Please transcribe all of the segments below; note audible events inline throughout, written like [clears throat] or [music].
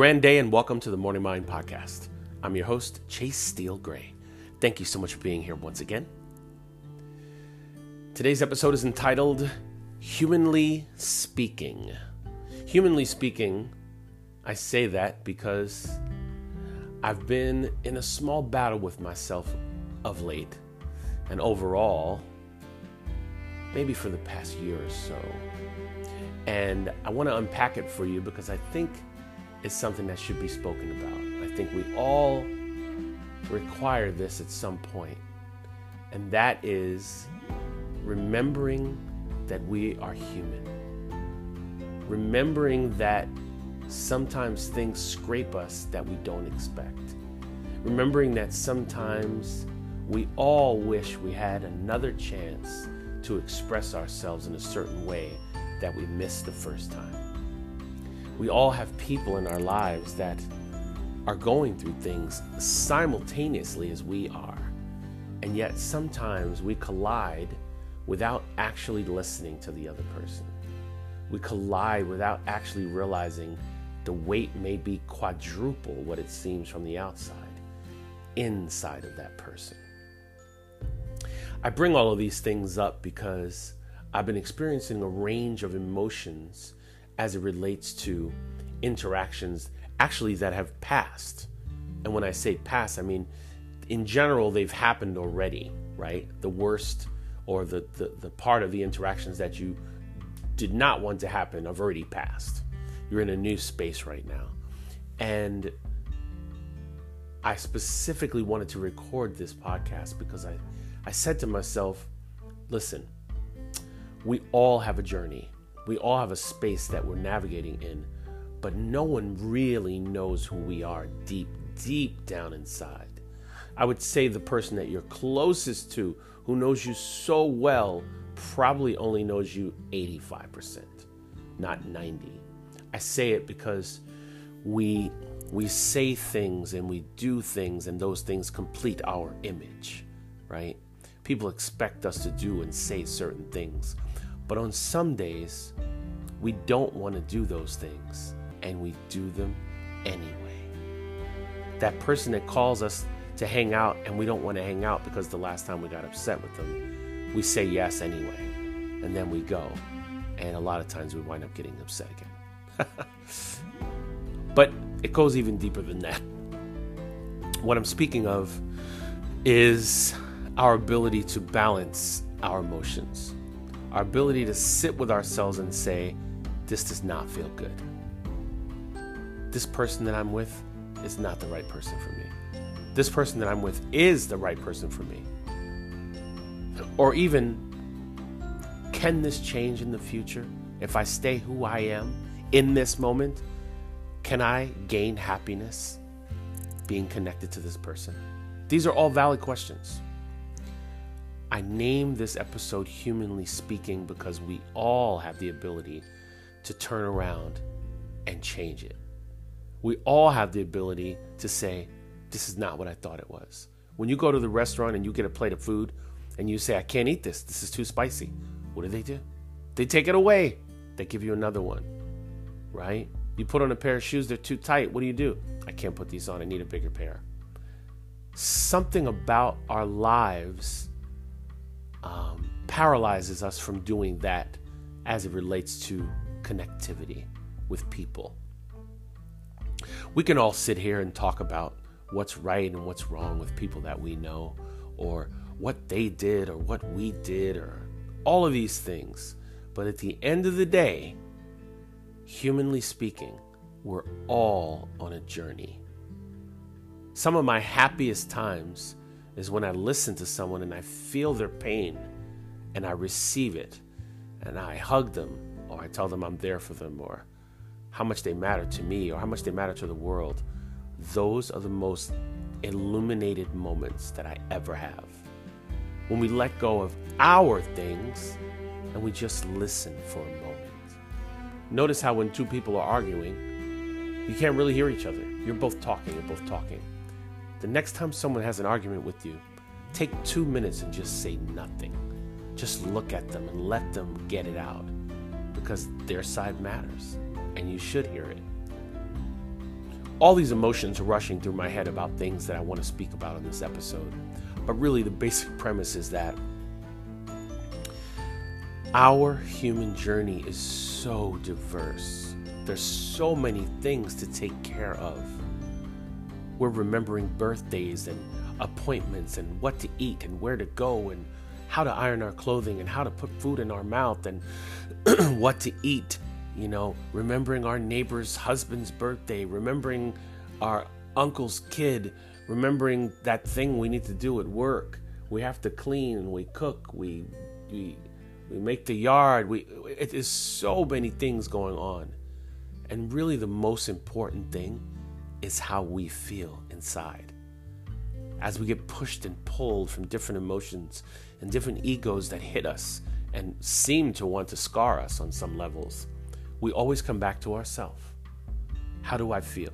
Grand day and welcome to the Morning Mind Podcast. I'm your host, Chase Steele Gray. Thank you so much for being here once again. Today's episode is entitled Humanly Speaking. Humanly speaking, I say that because I've been in a small battle with myself of late, and overall, maybe for the past year or so. And I want to unpack it for you because I think it's something that should be spoken about. I think we all require this at some point, and that is remembering that we are human. Remembering that sometimes things scrape us that we don't expect. Remembering that sometimes we all wish we had another chance to express ourselves in a certain way that we missed the first time. We all have people in our lives that are going through things simultaneously as we are. And yet sometimes we collide without actually listening to the other person. We collide without actually realizing the weight may be quadruple what it seems from the outside, inside of that person. I bring all of these things up because I've been experiencing a range of emotions as it relates to interactions actually that have passed. And when I say past, I mean in general they've happened already, right? The worst or the, the, the part of the interactions that you did not want to happen have already passed. You're in a new space right now. And I specifically wanted to record this podcast because I, I said to myself, listen, we all have a journey. We all have a space that we're navigating in, but no one really knows who we are deep, deep down inside. I would say the person that you're closest to, who knows you so well, probably only knows you 85%, not 90. I say it because we we say things and we do things and those things complete our image, right? People expect us to do and say certain things. But on some days, we don't want to do those things and we do them anyway. That person that calls us to hang out and we don't want to hang out because the last time we got upset with them, we say yes anyway. And then we go. And a lot of times we wind up getting upset again. [laughs] but it goes even deeper than that. What I'm speaking of is our ability to balance our emotions, our ability to sit with ourselves and say, This does not feel good. This person that I'm with is not the right person for me this person that I'm with is the right person for me? Or even, can this change in the future? If I stay who I am in this moment, can I gain happiness being connected to this person? These are all valid questions. I name this episode Humanly Speaking because we all have the ability to turn around and change it. We all have the ability to say, this is not what I thought it was. When you go to the restaurant and you get a plate of food and you say, I can't eat this, this is too spicy, what do they do? They take it away. They give you another one, right? You put on a pair of shoes, they're too tight. What do you do? I can't put these on, I need a bigger pair. Something about our lives um, paralyzes us from doing that as it relates to connectivity with people. We can all sit here and talk about what's right and what's wrong with people that we know, or what they did, or what we did, or all of these things. But at the end of the day, humanly speaking, we're all on a journey. Some of my happiest times is when I listen to someone and I feel their pain and I receive it and I hug them or I tell them I'm there for them or how much they matter to me or how much they matter to the world those are the most illuminated moments that I ever have. When we let go of our things and we just listen for a moment. Notice how when two people are arguing, you can't really hear each other. You're both talking, you're both talking. The next time someone has an argument with you, take two minutes and just say nothing. Just look at them and let them get it out because their side matters and you should hear it. all these emotions are rushing through my head about things that I want to speak about in this episode. But really, the basic premise is that our human journey is so diverse. There's so many things to take care of. We're remembering birthdays and appointments and what to eat and where to go and how to iron our clothing and how to put food in our mouth and [clears throat] what to eat. You know, remembering our neighbor's husband's birthday, remembering our uncle's kid, remembering that thing we need to do at work. We have to clean, and we cook, we we we make the yard. We it is so many things going on. And really the most important thing is how we feel inside. As we get pushed and pulled from different emotions and different egos that hit us and seem to want to scar us on some levels, we always come back to ourselves. How do I feel?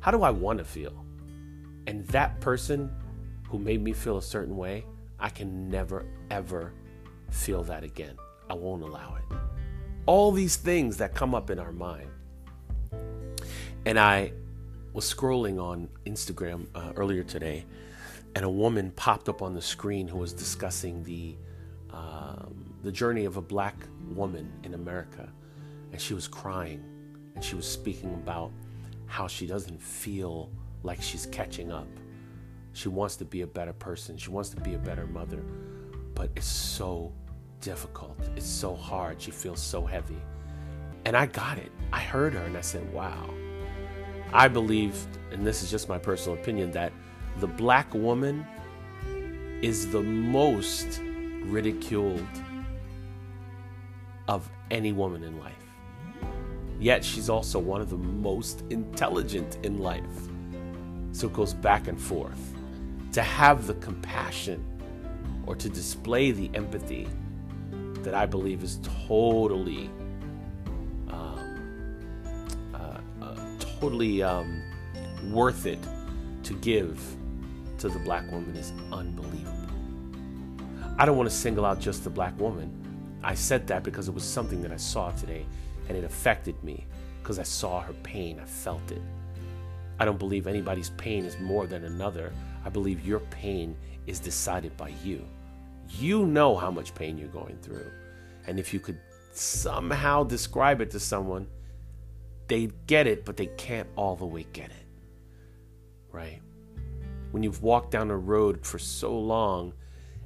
How do I want to feel? And that person who made me feel a certain way, I can never, ever feel that again. I won't allow it. All these things that come up in our mind. And I was scrolling on Instagram uh, earlier today, and a woman popped up on the screen who was discussing the um, the journey of a black woman in America, and she was crying, and she was speaking about how she doesn't feel like she's catching up. She wants to be a better person. She wants to be a better mother, but it's so difficult. It's so hard. She feels so heavy. And I got it. I heard her and I said, wow. I believe, and this is just my personal opinion, that the black woman is the most ridiculed of any woman in life. Yet she's also one of the most intelligent in life. So it goes back and forth. To have the compassion or to display the empathy that I believe is totally, totally um, worth it to give to the black woman is unbelievable. I don't want to single out just the black woman. I said that because it was something that I saw today and it affected me because I saw her pain. I felt it. I don't believe anybody's pain is more than another. I believe your pain is decided by you. You know how much pain you're going through. And if you could somehow describe it to someone, they get it, but they can't all the way get it. Right? When you've walked down a road for so long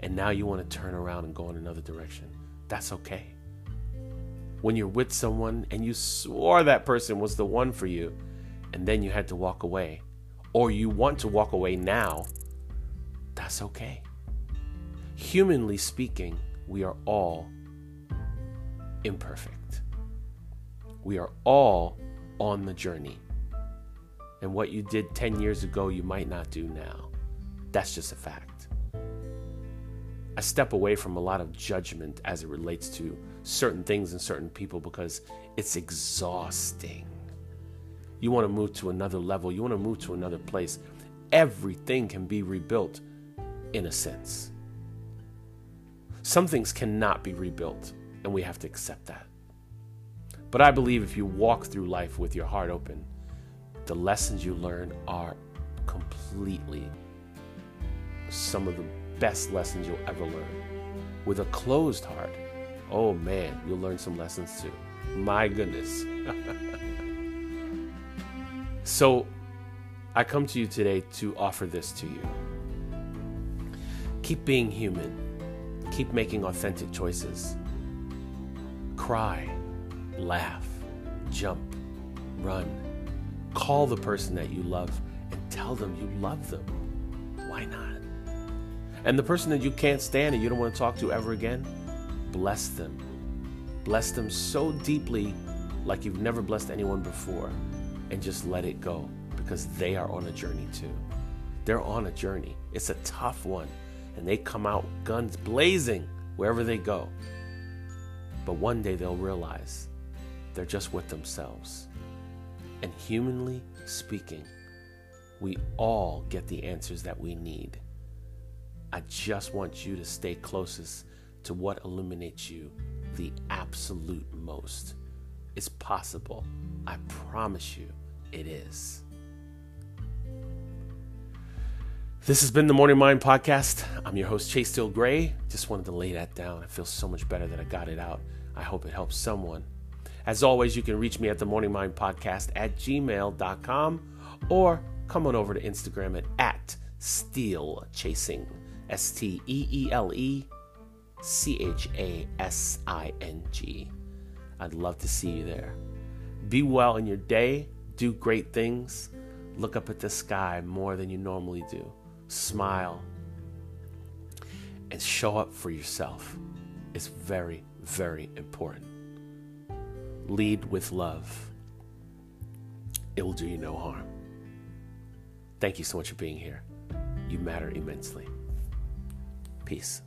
and now you want to turn around and go in another direction, that's okay. When you're with someone and you swore that person was the one for you and then you had to walk away, or you want to walk away now, that's okay. Humanly speaking, we are all imperfect. We are all on the journey. And what you did 10 years ago, you might not do now. That's just a fact. I step away from a lot of judgment as it relates to certain things and certain people because it's exhausting. You want to move to another level, you want to move to another place. Everything can be rebuilt in a sense. Some things cannot be rebuilt, and we have to accept that. But I believe if you walk through life with your heart open, the lessons you learn are completely some of the best lessons you'll ever learn. With a closed heart, oh man, you'll learn some lessons too. My goodness. [laughs] so, I come to you today to offer this to you. Keep being human Keep making authentic choices. Cry, laugh, jump, run. Call the person that you love and tell them you love them. Why not? And the person that you can't stand and you don't want to talk to ever again, bless them. Bless them so deeply like you've never blessed anyone before and just let it go because they are on a journey too. They're on a journey. It's a tough one and they come out guns blazing wherever they go. But one day they'll realize they're just with themselves. And humanly speaking, we all get the answers that we need. I just want you to stay closest to what illuminates you the absolute most. It's possible. I promise you, it is. This has been the Morning Mind Podcast. I'm your host, Chase Steele Gray. Just wanted to lay that down. I feel so much better that I got it out. I hope it helps someone. As always, you can reach me at the Morning Mind Podcast at gmail.com or come on over to Instagram at, at Steele Chasing. S T E E L E C H A S I N G. I'd love to see you there. Be well in your day, do great things, look up at the sky more than you normally do smile, and show up for yourself is very, very important. Lead with love, it will do you no harm. Thank you so much for being here. You matter immensely. Peace.